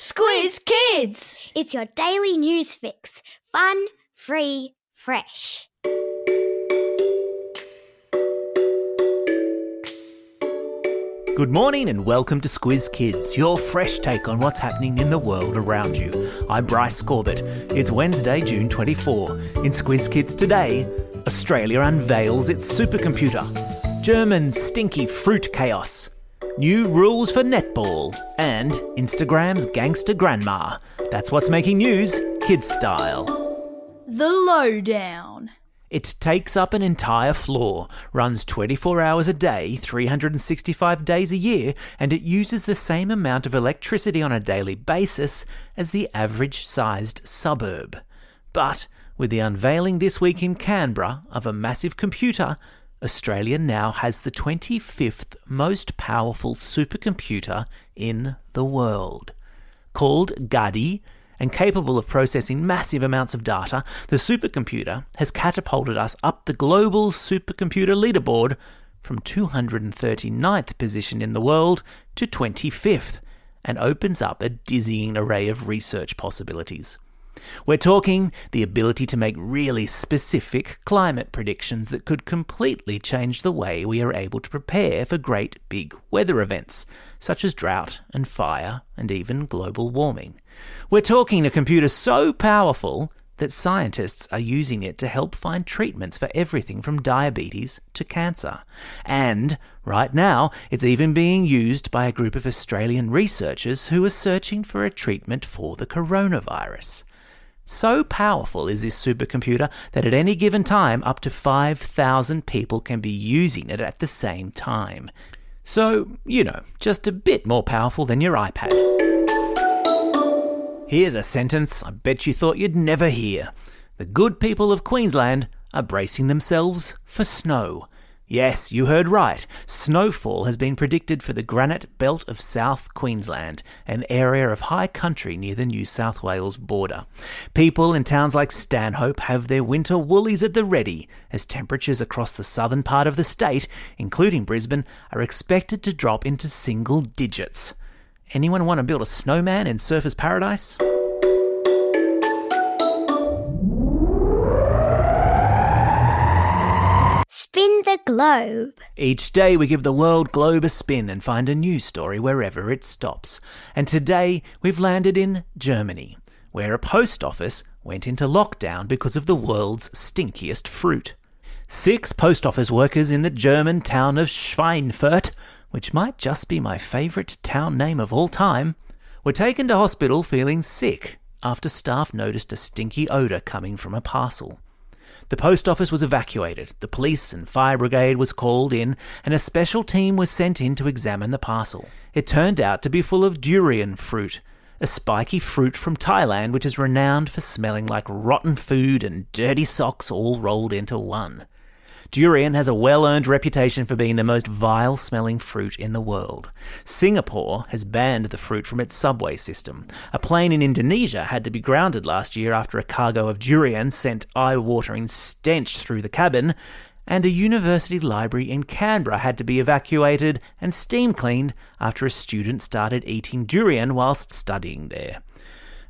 Squiz Kids! It's your daily news fix. Fun, free, fresh. Good morning and welcome to Squiz Kids, your fresh take on what's happening in the world around you. I'm Bryce Corbett. It's Wednesday, June 24. In Squiz Kids today, Australia unveils its supercomputer. German stinky fruit chaos. New rules for netball. And Instagram's gangster grandma. That's what's making news, kids style. The Lowdown. It takes up an entire floor, runs 24 hours a day, 365 days a year, and it uses the same amount of electricity on a daily basis as the average sized suburb. But with the unveiling this week in Canberra of a massive computer, Australia now has the 25th most powerful supercomputer in the world. Called Gadi and capable of processing massive amounts of data, the supercomputer has catapulted us up the global supercomputer leaderboard from 239th position in the world to 25th and opens up a dizzying array of research possibilities. We're talking the ability to make really specific climate predictions that could completely change the way we are able to prepare for great big weather events, such as drought and fire and even global warming. We're talking a computer so powerful that scientists are using it to help find treatments for everything from diabetes to cancer. And right now, it's even being used by a group of Australian researchers who are searching for a treatment for the coronavirus. So powerful is this supercomputer that at any given time, up to 5,000 people can be using it at the same time. So, you know, just a bit more powerful than your iPad. Here's a sentence I bet you thought you'd never hear. The good people of Queensland are bracing themselves for snow. Yes, you heard right. Snowfall has been predicted for the granite belt of South Queensland, an area of high country near the New South Wales border. People in towns like Stanthorpe have their winter woolies at the ready, as temperatures across the southern part of the state, including Brisbane, are expected to drop into single digits. Anyone want to build a snowman in Surfers Paradise? Globe. Each day we give the world globe a spin and find a new story wherever it stops. And today we've landed in Germany, where a post office went into lockdown because of the world's stinkiest fruit. Six post office workers in the German town of Schweinfurt, which might just be my favourite town name of all time, were taken to hospital feeling sick after staff noticed a stinky odour coming from a parcel. The post office was evacuated, the police and fire brigade was called in, and a special team was sent in to examine the parcel. It turned out to be full of durian fruit, a spiky fruit from Thailand which is renowned for smelling like rotten food and dirty socks all rolled into one. Durian has a well earned reputation for being the most vile smelling fruit in the world. Singapore has banned the fruit from its subway system. A plane in Indonesia had to be grounded last year after a cargo of durian sent eye watering stench through the cabin. And a university library in Canberra had to be evacuated and steam cleaned after a student started eating durian whilst studying there.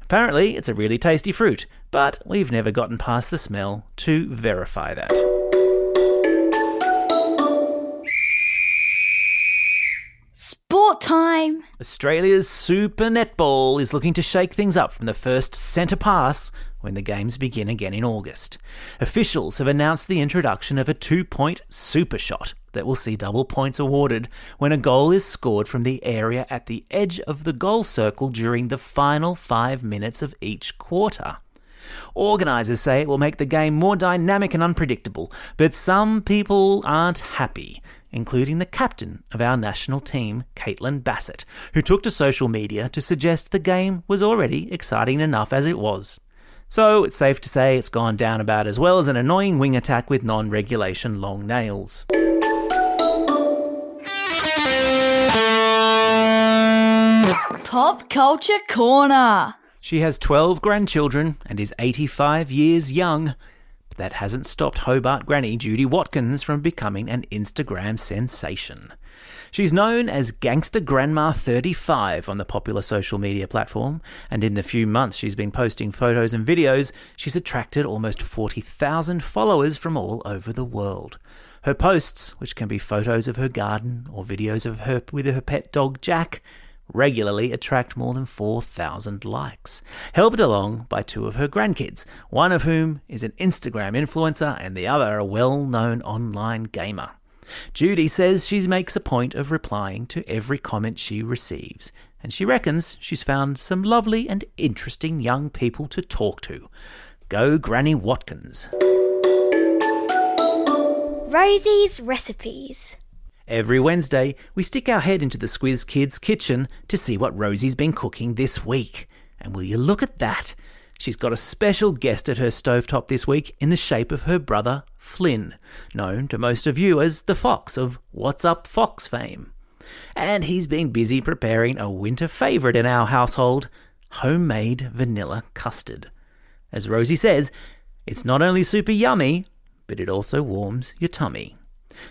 Apparently, it's a really tasty fruit, but we've never gotten past the smell to verify that. Australia's Super Netball is looking to shake things up from the first centre pass when the games begin again in August. Officials have announced the introduction of a two point super shot that will see double points awarded when a goal is scored from the area at the edge of the goal circle during the final five minutes of each quarter. Organisers say it will make the game more dynamic and unpredictable, but some people aren't happy including the captain of our national team, Caitlin Bassett, who took to social media to suggest the game was already exciting enough as it was. So it's safe to say it's gone down about as well as an annoying wing attack with non regulation long nails. Pop Culture Corner. She has 12 grandchildren and is 85 years young. That hasn't stopped Hobart granny Judy Watkins from becoming an Instagram sensation. She's known as Gangster Grandma 35 on the popular social media platform, and in the few months she's been posting photos and videos, she's attracted almost 40,000 followers from all over the world. Her posts, which can be photos of her garden or videos of her with her pet dog Jack, regularly attract more than 4,000 likes, helped along by two of her grandkids, one of whom is an Instagram influencer and the other a well known online gamer. Judy says she makes a point of replying to every comment she receives, and she reckons she's found some lovely and interesting young people to talk to. Go Granny Watkins. Rosie's recipes. Every Wednesday, we stick our head into the Squiz Kids kitchen to see what Rosie's been cooking this week. And will you look at that? She's got a special guest at her stovetop this week in the shape of her brother, Flynn, known to most of you as the Fox of What's Up Fox fame. And he's been busy preparing a winter favourite in our household homemade vanilla custard. As Rosie says, it's not only super yummy, but it also warms your tummy.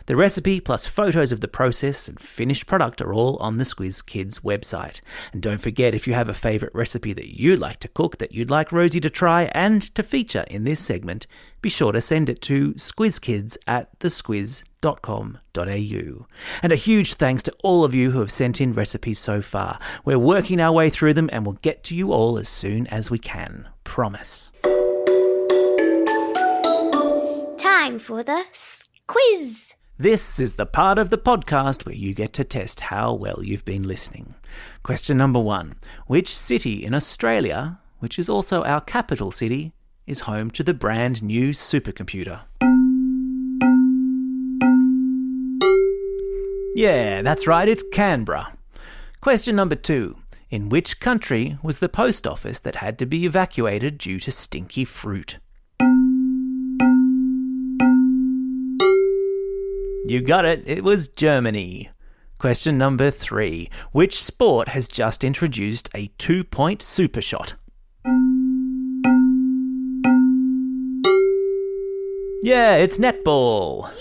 The recipe plus photos of the process and finished product are all on the Squiz Kids website. And don't forget if you have a favourite recipe that you'd like to cook that you'd like Rosie to try and to feature in this segment, be sure to send it to squizkids at thesquiz.com.au. And a huge thanks to all of you who have sent in recipes so far. We're working our way through them and we'll get to you all as soon as we can. Promise. Time for the quiz. This is the part of the podcast where you get to test how well you've been listening. Question number one Which city in Australia, which is also our capital city, is home to the brand new supercomputer? Yeah, that's right, it's Canberra. Question number two In which country was the post office that had to be evacuated due to stinky fruit? You got it, it was Germany. Question number three Which sport has just introduced a two point super shot? Yeah, it's netball.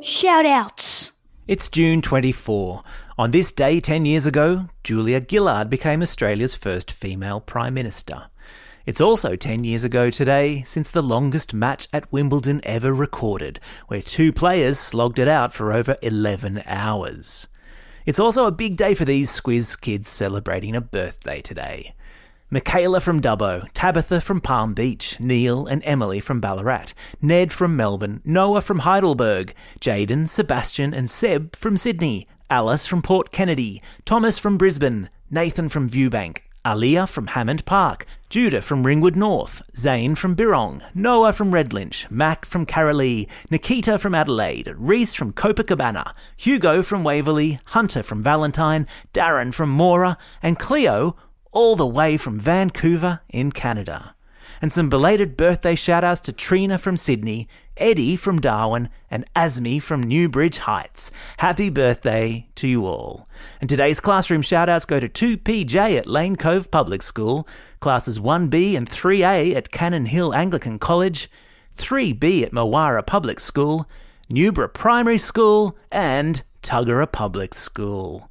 Shout outs. It's June 24. On this day 10 years ago, Julia Gillard became Australia's first female Prime Minister. It's also 10 years ago today since the longest match at Wimbledon ever recorded, where two players slogged it out for over 11 hours. It's also a big day for these Squiz kids celebrating a birthday today. Michaela from Dubbo, Tabitha from Palm Beach, Neil and Emily from Ballarat, Ned from Melbourne, Noah from Heidelberg, Jaden, Sebastian and Seb from Sydney, Alice from Port Kennedy, Thomas from Brisbane, Nathan from Viewbank, Aliyah from Hammond Park, Judah from Ringwood North, Zane from Birrong, Noah from Redlynch, Mac from Karalee, Nikita from Adelaide, Reese from Copacabana, Hugo from Waverley, Hunter from Valentine, Darren from Mora, and Cleo all the way from Vancouver in Canada. And some belated birthday shout outs to Trina from Sydney, Eddie from Darwin, and Asmi from Newbridge Heights. Happy birthday to you all. And today's classroom shout outs go to 2PJ at Lane Cove Public School, classes 1B and 3A at Cannon Hill Anglican College, 3B at Mawara Public School, Newborough Primary School, and Tuggerah Public School.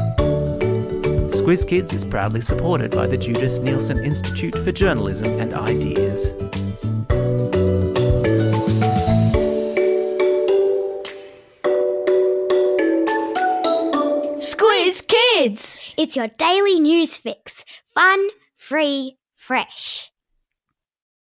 Squiz Kids is proudly supported by the Judith Neilson Institute for Journalism and Ideas. Squiz Kids. It's your daily news fix. Fun, free, fresh.